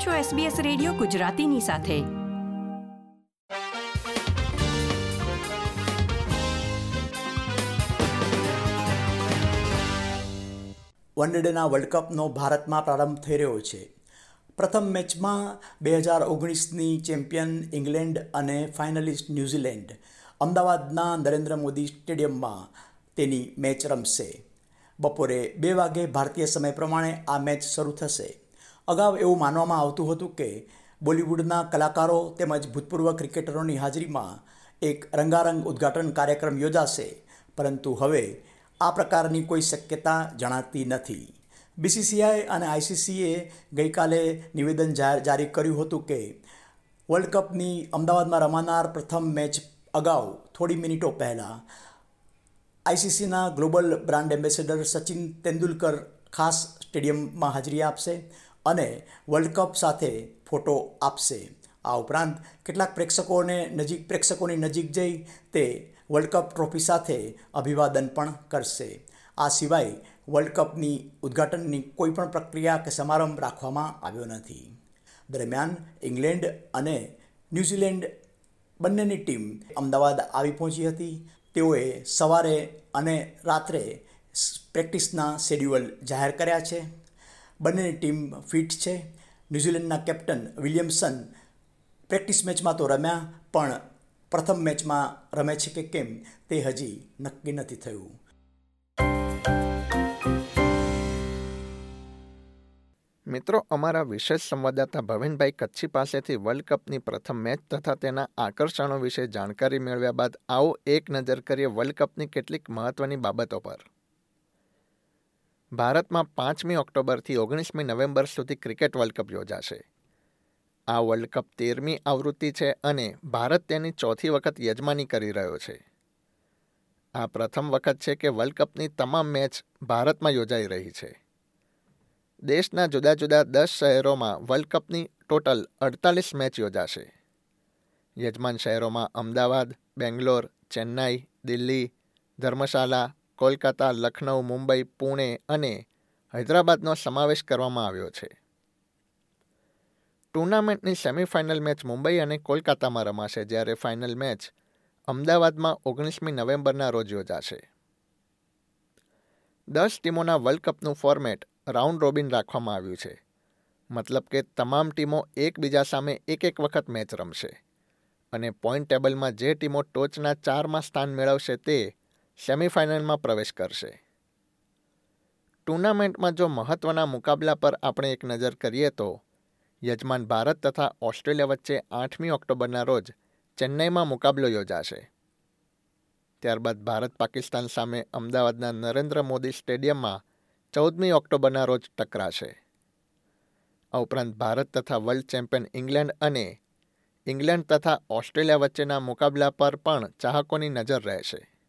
આપ છો SBS radio ગુજરાતીની સાથે. વનડેના વર્લ્ડ કપનો ભારતમાં પ્રારંભ થઈ રહ્યો છે. પ્રથમ મેચમાં બે હજાર ઓગણીસની ચેમ્પિયન ઇંગ્લેન્ડ અને ફાઇનલિસ્ટ ન્યૂઝીલેન્ડ અમદાવાદના નરેન્દ્ર મોદી સ્ટેડિયમમાં તેની મેચ રમશે. બપોરે બે વાગે ભારતીય સમય પ્રમાણે આ મેચ શરૂ થશે. અગાઉ એવું માનવામાં આવતું હતું કે બોલિવૂડના કલાકારો તેમજ ભૂતપૂર્વ ક્રિકેટરોની હાજરીમાં એક રંગારંગ ઉદ્ઘાટન કાર્યક્રમ યોજાશે. પરંતુ હવે આ પ્રકારની કોઈ શક્યતા જણાતી નથી. બીસીસીઆઈ અને આઈસીસીએ ગઈકાલે નિવેદન જારી કર્યું હતું કે વર્લ્ડ કપની અમદાવાદમાં રમાનાર પ્રથમ મેચ અગાઉ થોડી મિનિટો પહેલાં આઈસીસીના global brand ambassador Sachin Tendulkar ખાસ સ્ટેડિયમમાં હાજરી આપશે. અને વર્લ્ડ કપ સાથે ફોટો આપશે. આ ઉપરાંત કેટલાક પ્રેક્ષકોને નજીક પ્રેક્ષકોની નજીક જઈ તે વર્લ્ડ કપ ટ્રોફી સાથે અભિવાદન પણ કરશે. આ સિવાય વર્લ્ડ કપની ઉદ્ઘાટનની કોઈ પણ પ્રક્રિયા કે સમારંભ રાખવામાં આવ્યો નથી. દરમિયાન ઇંગ્લેન્ડ અને ન્યૂઝીલેન્ડ બંનેની ટીમ અમદાવાદ આવી પહોંચી હતી. તેઓએ સવારે અને રાત્રે પ્રેક્ટિસના શેડ્યુઅલ જાહેર કર્યા છે. બંનેની ટીમ ફિટ છે. ન્યૂઝીલેન્ડના કેપ્ટન વિલિયમસન પ્રેક્ટિસ મેચમાં તો રમ્યા, પણ પ્રથમ મેચમાં રમે છે કે કેમ તે હજી નક્કી નથી થયું. મિત્રો, અમારા વિશેષ સંવાદદાતા ભવિનભાઈ કચ્છી પાસેથી વર્લ્ડ કપની પ્રથમ મેચ તથા તેના આકર્ષણો વિશે જાણકારી મેળવ્યા બાદ આવો એક નજર કરીએ વર્લ્ડ કપની કેટલીક મહત્વની બાબતો પર. ભારતમાં પાંચમી ઓક્ટોબરથી ઓગણીસમી નવેમ્બર સુધી ક્રિકેટ વર્લ્ડ કપ યોજાશે. આ વર્લ્ડ કપ તેરમી આવૃત્તિ છે અને ભારત તેની ચોથી વખત યજમાની કરી રહ્યો છે. આ પ્રથમ વખત છે કે વર્લ્ડ કપની તમામ મેચ ભારતમાં યોજાઈ રહી છે. દેશના જુદા જુદા દસ શહેરોમાં વર્લ્ડ કપની ટોટલ અડતાલીસ મેચ યોજાશે. યજમાન શહેરોમાં અમદાવાદ, બેંગ્લોર, ચેન્નાઈ, દિલ્હી ધર્મશાલા કોલકાતા, લખનઉ, મુંબઈ, પુણે અને હૈદરાબાદનો સમાવેશ કરવામાં આવ્યો છે. ટુર્નામેન્ટની સેમિફાઇનલ મેચ મુંબઈ અને કોલકાતામાં રમાશે, જ્યારે ફાઇનલ મેચ અમદાવાદમાં ઓગણીસમી નવેમ્બરના રોજ યોજાશે. દસ ટીમોના વર્લ્ડ કપનું ફોર્મેટ રાઉન્ડ રોબિન રાખવામાં આવ્યું છે. મતલબ કે તમામ ટીમો એકબીજા સામે એક એક વખત મેચ રમશે. અને પોઈન્ટ ટેબલમાં જે ટીમો ટોચના ચારમાં સ્થાન મેળવશે તે સેમિફાઇનલમાં પ્રવેશ કરશે. ટુર્નામેન્ટમાં જો મહત્ત્વના મુકાબલા પર આપણે એક નજર કરીએ તો, યજમાન ભારત તથા ઓસ્ટ્રેલિયા વચ્ચે આઠમી ઓક્ટોબરના રોજ ચેન્નઈમાં મુકાબલો યોજાશે. ત્યારબાદ ભારત પાકિસ્તાન સામે અમદાવાદના નરેન્દ્ર મોદી સ્ટેડિયમમાં ચૌદમી ઓક્ટોબરના રોજ ટકરાશે. આ ઉપરાંત ભારત તથા વર્લ્ડ ચેમ્પિયન ઇંગ્લેન્ડ અને ઇંગ્લેન્ડ તથા ઓસ્ટ્રેલિયા વચ્ચેના મુકાબલા પર પણ ચાહકોની નજર રહેશે.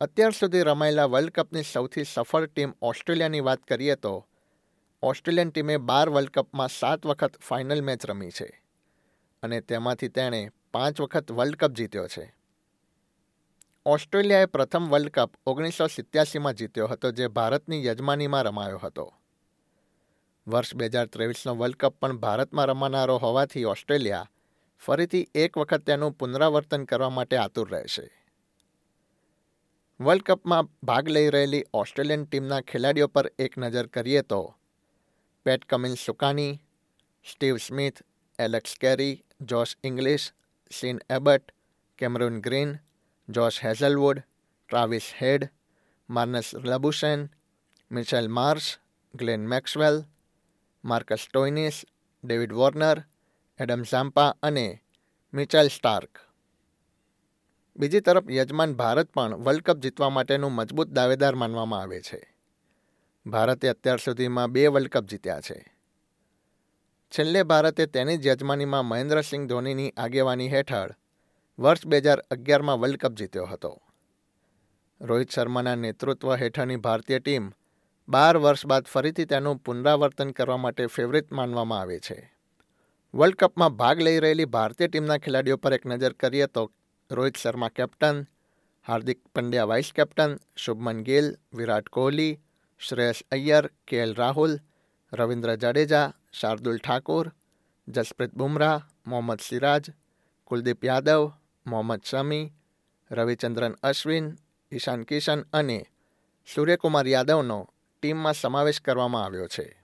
અત્યાર સુધી રમાયેલા વર્લ્ડ કપની સૌથી સફળ ટીમ ઓસ્ટ્રેલિયાની વાત કરીએ તો, ઓસ્ટ્રેલિયન ટીમે બાર વર્લ્ડ કપમાં સાત વખત ફાઇનલ મેચ રમી છે અને તેમાંથી તેણે પાંચ વખત વર્લ્ડ કપ જીત્યો છે. ઓસ્ટ્રેલિયાએ પ્રથમ વર્લ્ડ કપ ઓગણીસો સિત્યાસીમાં જીત્યો હતો, જે ભારતની યજમાનીમાં રમાયો હતો. વર્ષ બે હજાર ત્રેવીસનો વર્લ્ડ કપ પણ ભારતમાં રમાનારો હોવાથી ઓસ્ટ્રેલિયા ફરીથી એક વખત તેનું પુનરાવર્તન કરવા માટે આતુર રહેશે. વર્લ્ડ કપમાં ભાગ લઈ રહેલી ઓસ્ટ્રેલિયન ટીમના ખેલાડીઓ પર એક નજર કરીએ તો પેટ કમિન્સ સુકાની, Steve Smith, Alex Carey, Josh Inglis, Sean Abbott, Cameron Green, Josh Hazlewood, Travis Head, Marnus Labuschagne Mitchell Marsh Glenn Maxwell, Marcus Stoinis, David Warner, Adam Zampa અને મિચેલ સ્ટાર્ક. બીજી તરફ યજમાન ભારત પણ વર્લ્ડ કપ જીતવા માટેનું મજબૂત દાવેદાર માનવામાં આવે છે. ભારતે અત્યાર સુધીમાં બે વર્લ્ડ કપ જીત્યા છે. છેલ્લે ભારતે તેની જ યજમાનીમાં મહેન્દ્રસિંહ ધોનીની આગેવાની હેઠળ વર્ષ બે હજાર અગિયારમાં વર્લ્ડ કપ જીત્યો હતો. રોહિત શર્માના નેતૃત્વ હેઠળની ભારતીય ટીમ બાર વર્ષ બાદ ફરીથી તેનું પુનરાવર્તન કરવા માટે ફેવરિટ માનવામાં આવે છે. વર્લ્ડ કપમાં ભાગ લઈ રહેલી ભારતીય ટીમના ખેલાડીઓ પર એક નજર કરીએ તો Rohit Sharma captain Hardik Pandya vice captain Shubman Gill Virat Kohli Shreyas Iyer K L Rahul Ravindra Jadeja Shardul Thakur Jasprit Bumrah Mohammed Siraj Kuldeep Yadav Mohammed Shami Ravichandran Ashwin Ishan Kishan અને સૂર્યકુમાર યાદવનો ટીમમાં સમાવેશ કરવામાં આવ્યો છે.